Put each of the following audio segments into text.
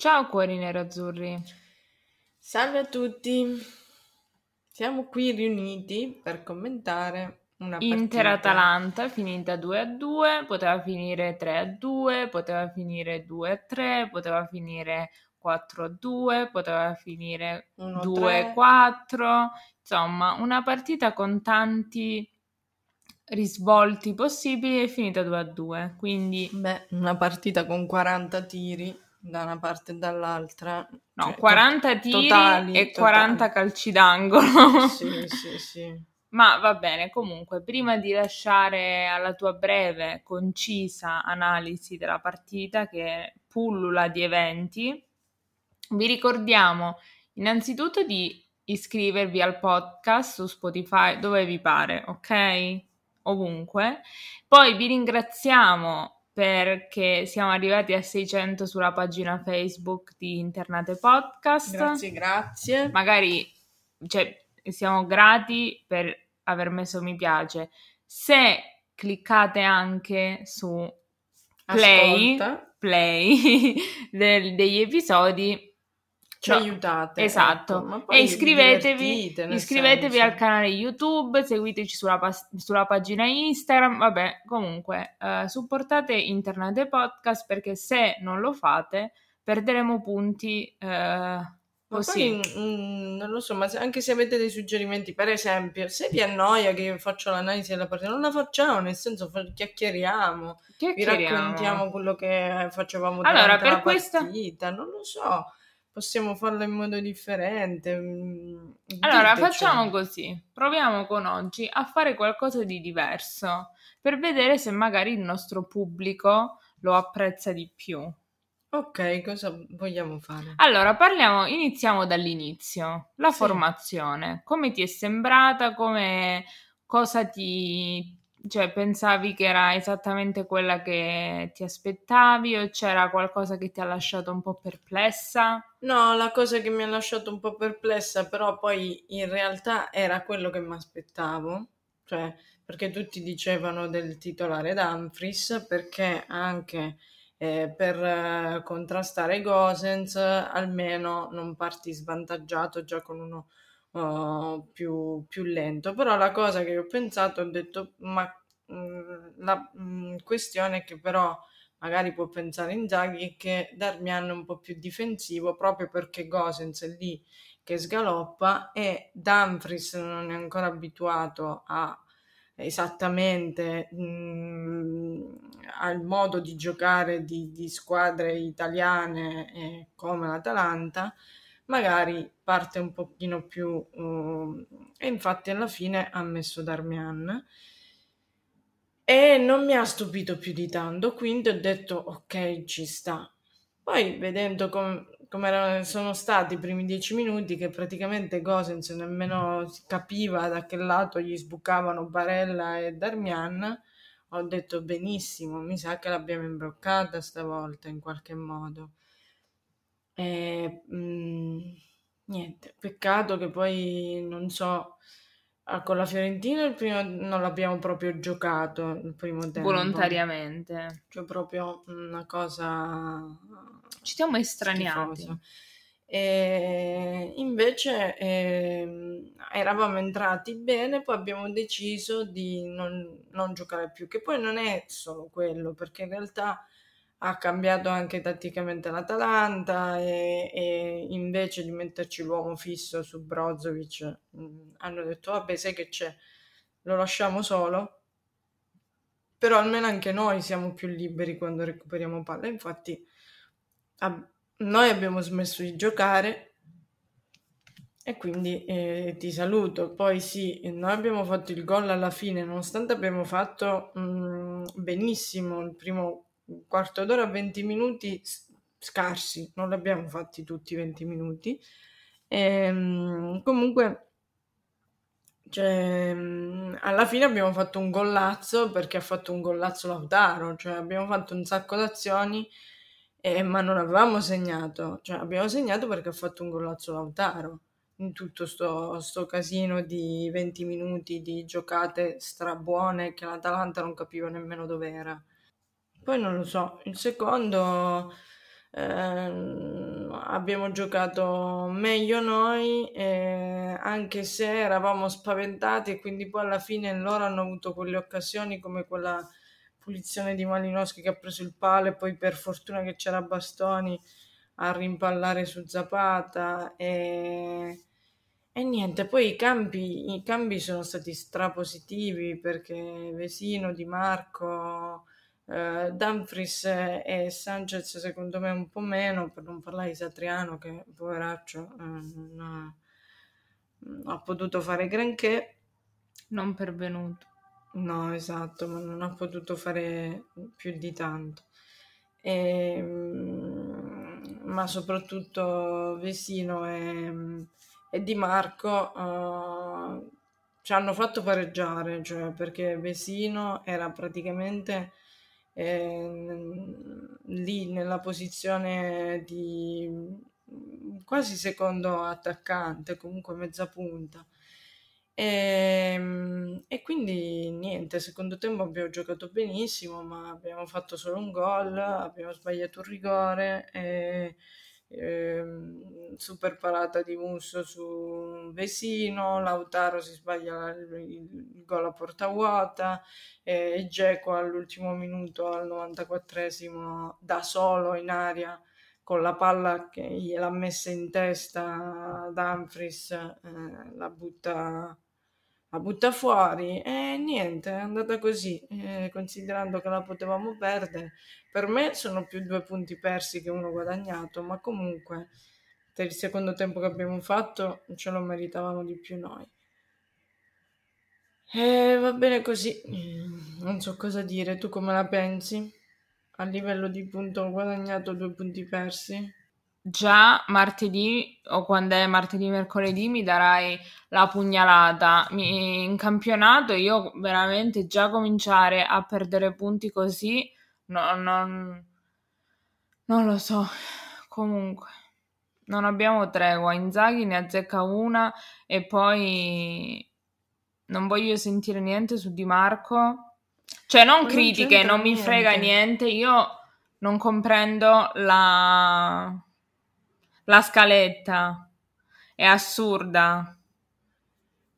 Ciao cuori nero-azzurri. Salve a tutti. Siamo qui riuniti per commentare una Inter partita. Atalanta finita 2 a 2, poteva finire 3 a 2, poteva finire 2 a 3, poteva finire 4 a 2, poteva finire 1 a 2 a 3. 4. Insomma, una partita con tanti risvolti possibili è finita 2 a 2. Quindi Beh, una partita con 40 tiri da una parte e dall'altra. no, Cioè, 40 to- tiri totali, e 40 totali. calci d'angolo. Sì, sì, sì. Ma va bene, comunque, prima di lasciare alla tua breve, concisa analisi della partita che pullula di eventi, vi ricordiamo innanzitutto di iscrivervi al podcast su Spotify dove vi pare, ok? Ovunque. Poi vi ringraziamo perché siamo arrivati a 600 sulla pagina Facebook di Internate Podcast Grazie, grazie. magari cioè, siamo grati per aver messo mi piace. Se cliccate anche su play, play del- degli episodi, ci no, aiutate. esatto. ecco, e iscrivetevi, iscrivetevi senso. al canale YouTube, seguiteci sulla, pas- sulla pagina Instagram. Vabbè, comunque, eh, supportate Internet e Podcast perché se non lo fate perderemo punti. eh, così. poi, mm, non lo so, ma se- anche se avete dei suggerimenti, per esempio, se vi annoia che io faccio l'analisi della partita, non la facciamo, nel senso fa- chiacchieriamo, vi Chiacchieriamo. raccontiamo quello che facevamo Allora, durante per la questa- partita, non lo so, possiamo farlo in modo differente. mm, Allora, ditecelo. facciamo così. Proviamo con oggi a fare qualcosa di diverso per vedere se magari il nostro pubblico lo apprezza di più. Ok, cosa vogliamo fare? Allora, parliamo, iniziamo dall'inizio. La Sì. formazione. Come ti è sembrata? Come cosa ti cioè pensavi che era esattamente quella che ti aspettavi o c'era qualcosa che ti ha lasciato un po' perplessa? No, la cosa che mi ha lasciato un po' perplessa, però poi in realtà era quello che mi aspettavo, cioè perché tutti dicevano del titolare Dumfries, perché anche eh, per eh, contrastare Gosens almeno non parti svantaggiato già con uno oh, più, più lento. Però la cosa che ho pensato, ho detto, ma mm, la mm, questione che però magari può pensare Inzaghi è che Darmian è un po' più difensivo proprio perché Gosens è lì che sgaloppa e Dumfries non è ancora abituato a esattamente mm, al modo di giocare di, di squadre italiane eh, come l'Atalanta magari parte un pochino più mm, e infatti alla fine ha messo Darmian e non mi ha stupito più di tanto, quindi ho detto ok, ci sta. Poi vedendo com- come erano- sono stati i primi dieci minuti, che praticamente Gosens nemmeno capiva da che lato gli sbucavano Barella e Darmian, ho detto benissimo, mi sa che l'abbiamo imbroccata stavolta in qualche modo. E, mm, niente, peccato che poi non so. ah, Con la Fiorentina il primo non l'abbiamo proprio giocato il primo tempo. Volontariamente. Cioè proprio una cosa Ci siamo estraniati. E invece ehm, eravamo entrati bene, poi abbiamo deciso di non, non giocare più, che poi non è solo quello, perché in realtà ha cambiato anche tatticamente l'Atalanta e, e invece di metterci l'uomo fisso su Brozovic mh, hanno detto vabbè sai che c'è, lo lasciamo solo, però almeno anche noi siamo più liberi quando recuperiamo palla, infatti ab- noi abbiamo smesso di giocare e quindi eh, ti saluto. Poi sì, noi abbiamo fatto il gol alla fine, nonostante abbiamo fatto mm, benissimo il primo quarto d'ora, 20 minuti scarsi, non li abbiamo fatti tutti i 20 minuti. Ehm, comunque, cioè, mm, alla fine abbiamo fatto un gollazzo perché ha fatto un gollazzo Lautaro, cioè abbiamo fatto un sacco d'azioni eh, ma non avevamo segnato, cioè abbiamo segnato perché ha fatto un gollazzo Lautaro in tutto sto, sto casino di 20 minuti di giocate strabuone che l'Atalanta non capiva nemmeno dove era. Poi non lo so, il secondo ehm, abbiamo giocato meglio noi, eh, anche se eravamo spaventati e quindi poi alla fine loro hanno avuto quelle occasioni come quella punizione di Malinowski che ha preso il palo e poi per fortuna che c'era Bastoni a rimpallare su Zapata e, e niente, poi i cambi, i cambi sono stati strapositivi perché Vesino, Di Marco, eh, Dumfries e Sanchez secondo me un po' meno, per non parlare di Satriano che poveraccio eh, non, ha, non ha potuto fare granché. Non pervenuto. No, esatto, ma non ha potuto fare più di tanto. E, ehm, ma soprattutto Vesino e, e Di Marco uh, ci hanno fatto pareggiare, cioè perché Vesino era praticamente eh, lì nella posizione di quasi secondo attaccante, comunque mezza punta. E, ehm, e, quindi niente, secondo tempo abbiamo giocato benissimo, ma abbiamo fatto solo un gol, abbiamo sbagliato un rigore, e, e, ehm, super parata di Musso su Vesino, Lautaro si sbaglia il, gol a porta vuota, e Geco all'ultimo minuto, al 94esimo, da solo in aria con la palla che gliel'ha messa in testa Dumfries, eh, la butta la butta fuori e niente, è andata così, eh, considerando che la potevamo perdere. Per me sono più due punti persi che uno guadagnato, ma comunque per il secondo tempo che abbiamo fatto ce lo meritavamo di più noi. E va bene così, non so cosa dire, tu come la pensi? A livello di punto guadagnato, due punti persi? Già martedì o quando è martedì mercoledì mi darai la pugnalata. Mi, in campionato io veramente già cominciare a perdere punti così no, non, non lo so. Comunque non abbiamo tregua. Inzaghi ne azzecca una e poi non voglio sentire niente su Di Marco. Cioè non Ma critiche non, non mi frega niente. Io non comprendo la la scaletta è assurda.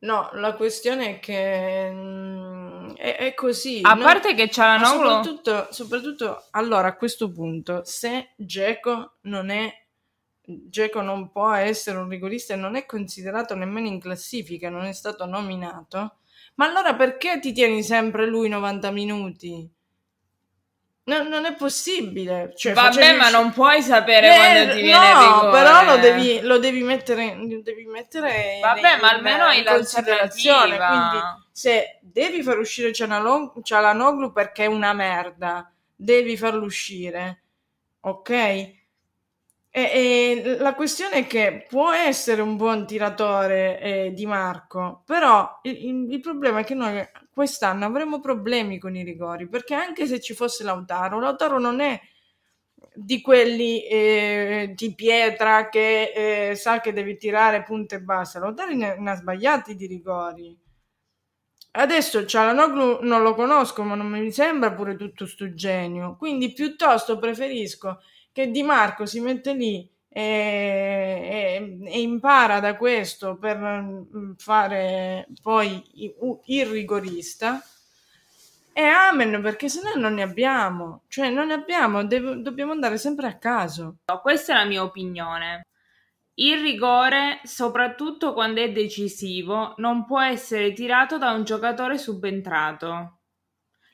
No, la questione è che mm, è, è, così. A no? parte che c'è la. Soprattutto, soprattutto, allora, a questo punto, se Geco non è... Geco non può essere un rigorista e non è considerato nemmeno in classifica, non è stato nominato, ma allora perché ti tieni sempre lui 90 minuti? No, non è possibile. Cioè, Vabbè, ma non puoi sapere eh, quando ti viene no, rigore. però lo devi, lo devi mettere, lo devi mettere Vabbè, nei, ma almeno hai considerazione. Quindi, se devi far uscire Cialanoglu perché è una merda, devi farlo uscire, ok? E, e, la questione è che può essere un buon tiratore eh, di Marco, però il, il, problema è che noi quest'anno avremo problemi con i rigori, perché anche se ci fosse Lautaro, Lautaro non è di quelli eh, di pietra che eh, sa che devi tirare punte e basta. Lautaro ne, ne ha sbagliati di rigori. Adesso Cialanoglu non lo conosco, ma non mi sembra pure tutto sto genio. Quindi piuttosto preferisco che Di Marco si mette lì e, e, e, impara da questo per mm, fare poi il rigorista. E amen perché se no non ne abbiamo. Cioè non ne abbiamo devo, dobbiamo andare sempre a caso. Questa è la mia opinione. Il rigore soprattutto quando è decisivo non può essere tirato da un giocatore subentrato.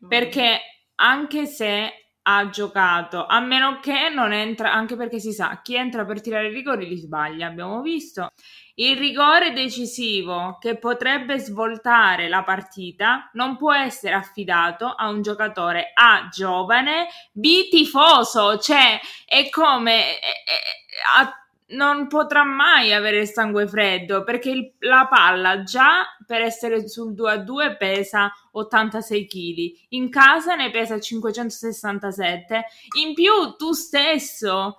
Perché anche se ha giocato, a meno che non entra, anche perché si sa, chi entra per tirare i rigori li sbaglia, abbiamo visto. Il rigore decisivo che potrebbe svoltare la partita non può essere affidato a un giocatore A giovane, B tifoso, cioè è come... È, è, a non potrà mai avere sangue freddo perché il, la palla già per essere sul 2 a 2 pesa 86 kg, in casa ne pesa 567, in più tu stesso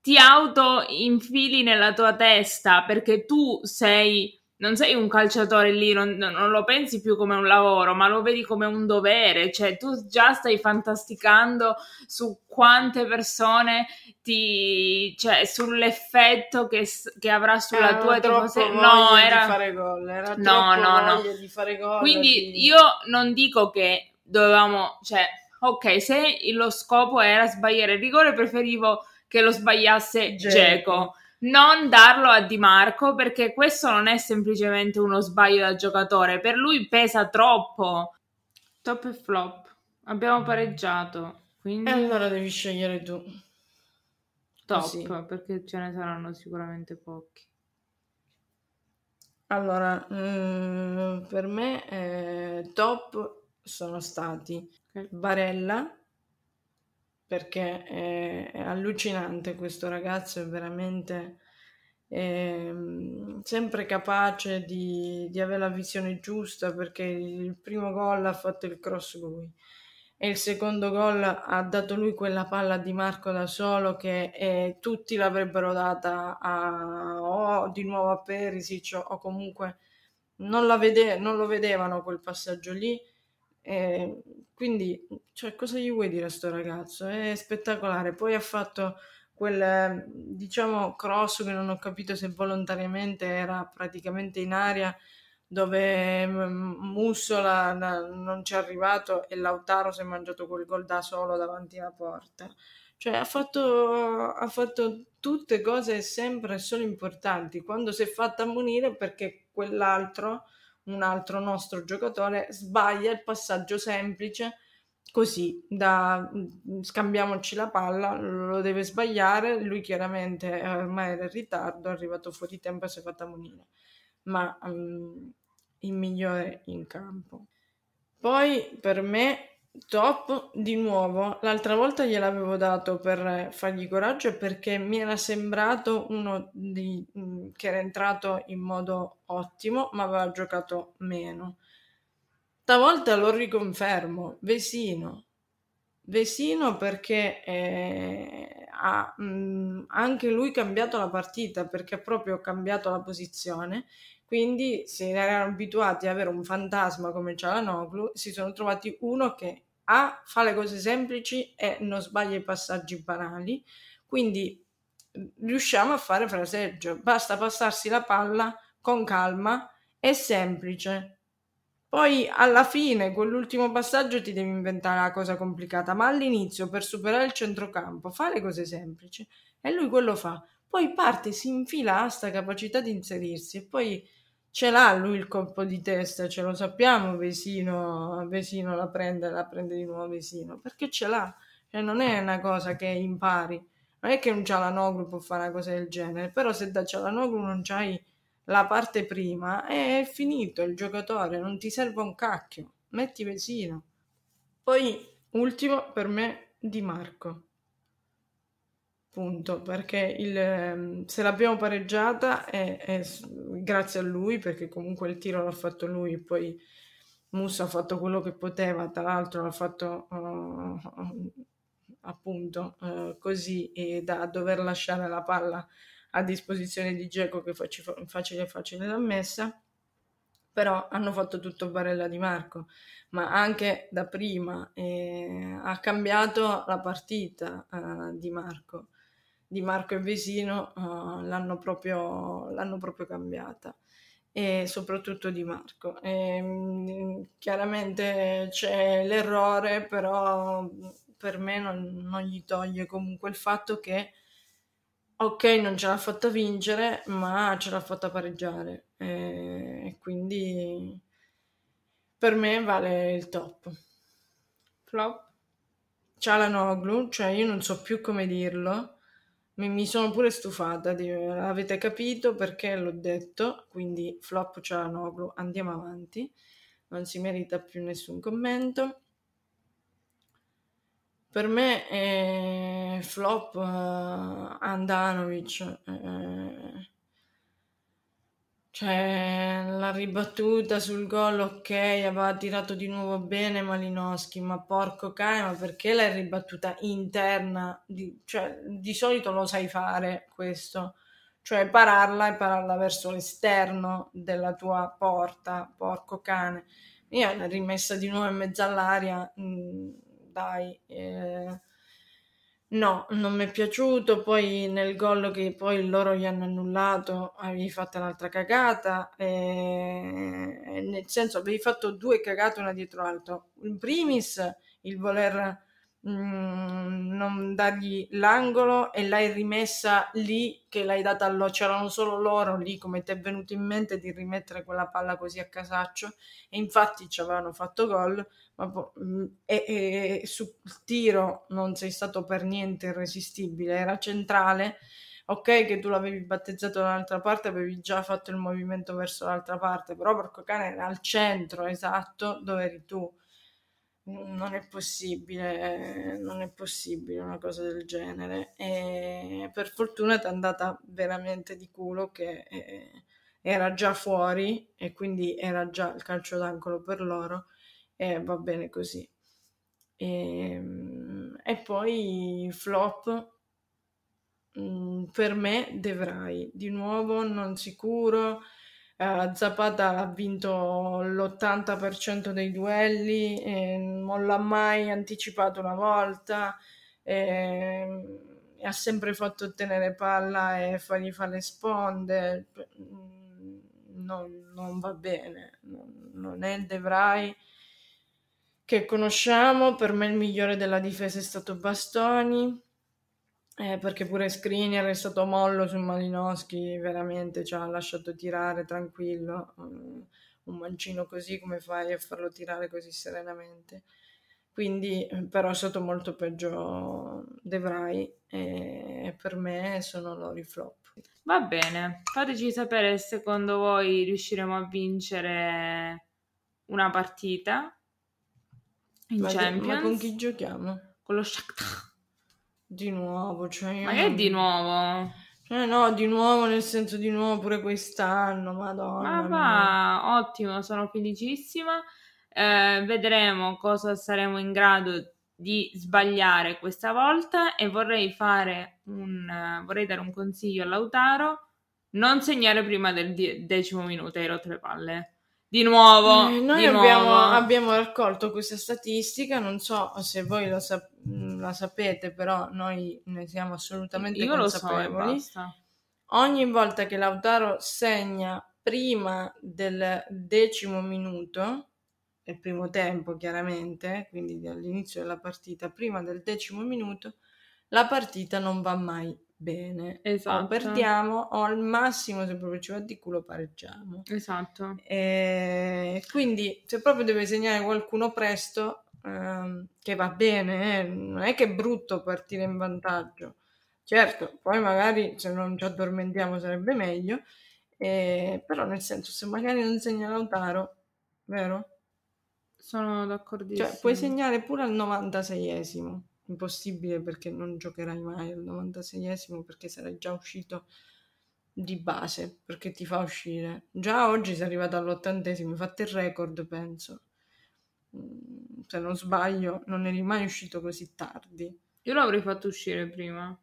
ti auto infili nella tua testa perché tu sei non sei un calciatore lì, non, non, lo pensi più come un lavoro, ma lo vedi come un dovere, cioè tu già stai fantasticando su quante persone ti, cioè sull'effetto che, che avrà sulla era tua tifoseria. No, era fare gol, era no, no, no. di fare gol. Quindi di... io non dico che dovevamo, cioè, ok, se lo scopo era sbagliare il rigore, preferivo che lo sbagliasse Geco non darlo a Di Marco perché questo non è semplicemente uno sbaglio da giocatore, per lui pesa troppo. Top e flop. Abbiamo pareggiato. Quindi... E allora devi scegliere tu. Top, Così. perché ce ne saranno sicuramente pochi. Allora, mm, per me eh, top sono stati. Barella, perché è, è allucinante questo ragazzo, è veramente è, sempre capace di, di, avere la visione giusta perché il primo gol ha fatto il cross lui e il secondo gol ha dato lui quella palla di Marco da solo che eh, tutti l'avrebbero data a, o di nuovo a Perisic o comunque non, vede, non lo vedevano quel passaggio lì eh, quindi, cioè, cosa gli vuoi dire a sto ragazzo? È spettacolare. Poi ha fatto quel, diciamo, cross che non ho capito se volontariamente era praticamente in aria dove mm, Mussola non ci è arrivato e Lautaro si è mangiato quel gol da solo davanti alla porta. Cioè ha fatto, ha fatto tutte cose sempre solo importanti. Quando si è fatta ammonire perché quell'altro un altro nostro giocatore sbaglia il passaggio semplice così da mm, scambiamoci la palla lo deve sbagliare lui chiaramente ormai era in ritardo è arrivato fuori tempo e si è fatta munire ma um, il migliore in campo. Poi per me Top di nuovo, l'altra volta gliel'avevo dato per fargli coraggio perché mi era sembrato uno di, mm, che era entrato in modo ottimo ma aveva giocato meno. Stavolta lo riconfermo, Vesino. Vesino perché eh, ha mh, mm, anche lui cambiato la partita perché ha proprio cambiato la posizione quindi se erano abituati ad avere un fantasma come Cialanoglu, si sono trovati uno che A fa le cose semplici e non sbaglia i passaggi banali, quindi riusciamo a fare fraseggio, basta passarsi la palla con calma, è semplice. Poi alla fine, con l'ultimo passaggio, ti devi inventare la cosa complicata, ma all'inizio, per superare il centrocampo, fa le cose semplici e lui quello fa. Poi parte, si infila a sta capacità di inserirsi e poi ce l'ha lui il colpo di testa, ce lo sappiamo, Vesino, Vesino la prende, la prende di nuovo Vesino, perché ce l'ha, cioè non è una cosa che impari, non è che un Cialanoglu può fare una cosa del genere, però se da Cialanoglu non c'hai la parte prima, è finito il giocatore, non ti serve un cacchio, metti Vesino. Poi, ultimo per me, Di Marco punto, perché il, ehm, se l'abbiamo pareggiata è, è, grazie a lui, perché comunque il tiro l'ha fatto lui, poi Musso ha fatto quello che poteva, tra l'altro l'ha fatto uh, appunto uh, così da dover lasciare la palla a disposizione di Geco che facile facile, facile l'ha messa però hanno fatto tutto Barella di Marco ma anche da prima eh, ha cambiato la partita uh, di Marco. Di Marco e Vesino uh, l'hanno, proprio, l'hanno, proprio, cambiata. E soprattutto di Marco. E, mh, chiaramente c'è l'errore, però per me non, non, gli toglie comunque il fatto che ok, non ce l'ha fatta vincere, ma ce l'ha fatta pareggiare. E quindi per me vale il top. Flop? Cialanoglu, cioè io non so più come dirlo mi, mi sono pure stufata, di, avete capito perché l'ho detto, quindi flop Cialanoglu, andiamo avanti, non si merita più nessun commento. Per me è flop uh, Andanovic, eh, cioè, la ribattuta sul gol, ok, aveva tirato di nuovo bene Malinowski, ma porco cane, ma perché l'hai ribattuta interna? Di, cioè, di solito lo sai fare questo. cioè pararla e pararla verso l'esterno della tua porta, porco cane. Io l'ho rimessa di nuovo in mezzo all'aria, mm, dai, eh, no, non mi è piaciuto, poi nel gol che poi loro gli hanno annullato avevi fatto un'altra cagata, eh, nel senso avevi fatto due cagate una dietro l'altra. In primis il voler Mm, non dargli l'angolo e l'hai rimessa lì che l'hai data a loro, c'erano solo loro lì come ti è venuto in mente di rimettere quella palla così a casaccio e infatti ci avevano fatto gol e, e, sul tiro non sei stato per niente irresistibile era centrale. Ok che tu l'avevi battezzato dall'altra parte avevi già fatto il movimento verso l'altra parte però porco cane era al centro esatto dove eri tu. Non è possibile, non è possibile una cosa del genere. E per fortuna ti è andata veramente di culo che eh, era già fuori e quindi era già il calcio d'angolo per loro e va bene così. E, ehm, e poi flop mm, per me Devrai di nuovo non sicuro. Uh, Zapata ha vinto l'80% dei duelli, e non l'ha mai anticipato una volta, e, e ha sempre fatto ottenere palla e fargli fare le sponde. Non, non va bene, non, non è il De Vrij che conosciamo. Per me il migliore della difesa è stato Bastoni eh, perché pure Skriniar è stato mollo su Malinowski, veramente ci ha lasciato tirare tranquillo. Un mancino così come fai a farlo tirare così serenamente? Quindi, però è stato molto peggio De Vrij e per me sono loro flop. Va bene, fateci sapere se secondo voi riusciremo a vincere una partita in ma Champions. ma con chi giochiamo? Con lo Shakhtar. Di nuovo, cioè... Ma che è di nuovo? Cioè no, di nuovo nel senso di nuovo pure quest'anno, madonna. Ma va, ottimo, sono felicissima. Eh, vedremo cosa saremo in grado di sbagliare questa volta e vorrei fare un vorrei dare un consiglio a Lautaro non segnare prima del decimo minuto hai rotto le palle di nuovo, eh, noi di abbiamo, nuovo. abbiamo, raccolto questa statistica, non so se voi la, sap- la, sapete, però noi ne siamo assolutamente Io consapevoli. Lo so Ogni volta che Lautaro segna prima del decimo minuto, il primo tempo chiaramente, quindi all'inizio della partita, prima del decimo minuto, la partita non va mai bene. Esatto. O perdiamo o al massimo se proprio ci va di culo pareggiamo. Esatto. E quindi se proprio deve segnare qualcuno presto, ehm, che va bene, eh, non è che è brutto partire in vantaggio. Certo, poi magari se non ci addormentiamo sarebbe meglio, eh, però nel senso se magari non segna Lautaro, vero? Sono d'accordissimo. Cioè, puoi segnare pure al 96esimo impossibile perché non giocherai mai al 96esimo perché sarai già uscito di base perché ti fa uscire. Già oggi sei arrivato all'ottantesimo, hai fatto il record, penso. Mm, se non sbaglio, non eri mai uscito così tardi. Io l'avrei fatto uscire prima.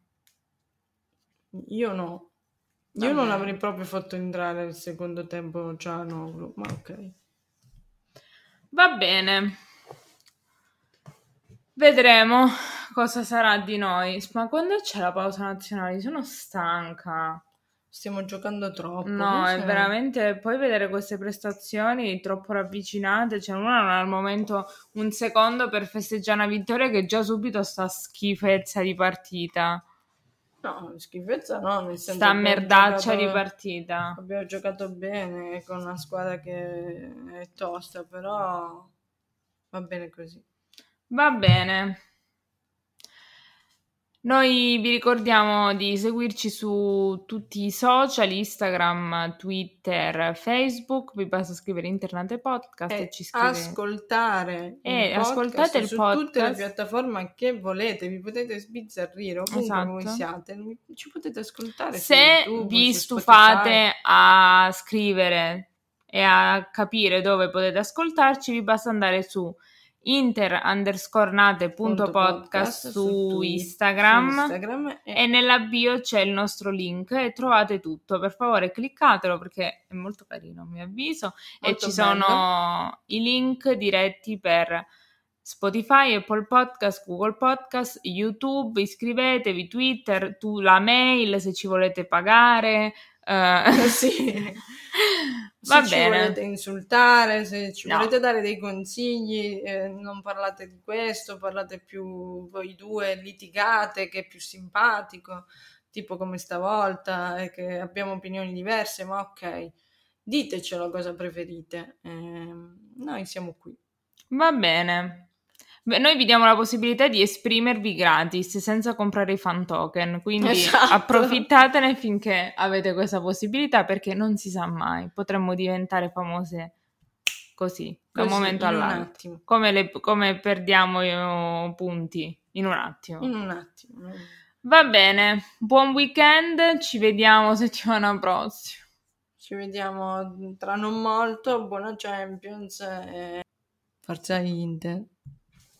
Io no. Io non l'avrei proprio fatto entrare nel secondo tempo Cianoglu, ma ok. Va bene. Vedremo cosa sarà di noi. Ma quando c'è la pausa nazionale? Sono stanca. Stiamo giocando troppo. No, è veramente. Poi vedere queste prestazioni troppo ravvicinate. Cioè, uno non ha al momento un secondo per festeggiare una vittoria che già subito sta schifezza di partita. No, schifezza no, nel senso sta merdaccia giocato, di partita. Abbiamo giocato bene con una squadra che è tosta, però va bene così. Va bene. Noi vi ricordiamo di seguirci su tutti i social, Instagram, Twitter, Facebook, vi basta scrivere internet podcast e, e ci scrivete. Ascoltare e ascoltate il su podcast. tutte le piattaforme che volete, vi potete sbizzarrire ovunque esatto. voi siate, ci potete ascoltare. Se YouTube, vi stufate a scrivere e a capire dove potete ascoltarci, vi basta andare su inter underscore nate punto podcast su Instagram, su Instagram e... nella bio c'è il nostro link e trovate tutto. Per favore cliccatelo perché è molto carino a mio avviso Molto e ci bello. sono i link diretti per Spotify, Apple Podcast, Google Podcast, YouTube, iscrivetevi, Twitter, tu, la mail se ci volete pagare. Eh, sì. Va se ci bene. volete insultare, se ci No. volete dare dei consigli, eh, non parlate di questo, parlate più voi due, litigate, che è più simpatico, tipo come stavolta, e che abbiamo opinioni diverse, ma ok, ditecelo cosa preferite. Ehm, noi siamo qui. Va bene. Noi vi diamo la possibilità di esprimervi gratis senza comprare i fan token, quindi Esatto. approfittatene finché avete questa possibilità perché non si sa mai, potremmo diventare famose così, da un momento all'altro. Come, le- come perdiamo eh, punti in un attimo. In un attimo. Va bene, buon weekend, ci vediamo settimana prossima. Ci vediamo tra non molto. Buona Champions. E... Forza Inter.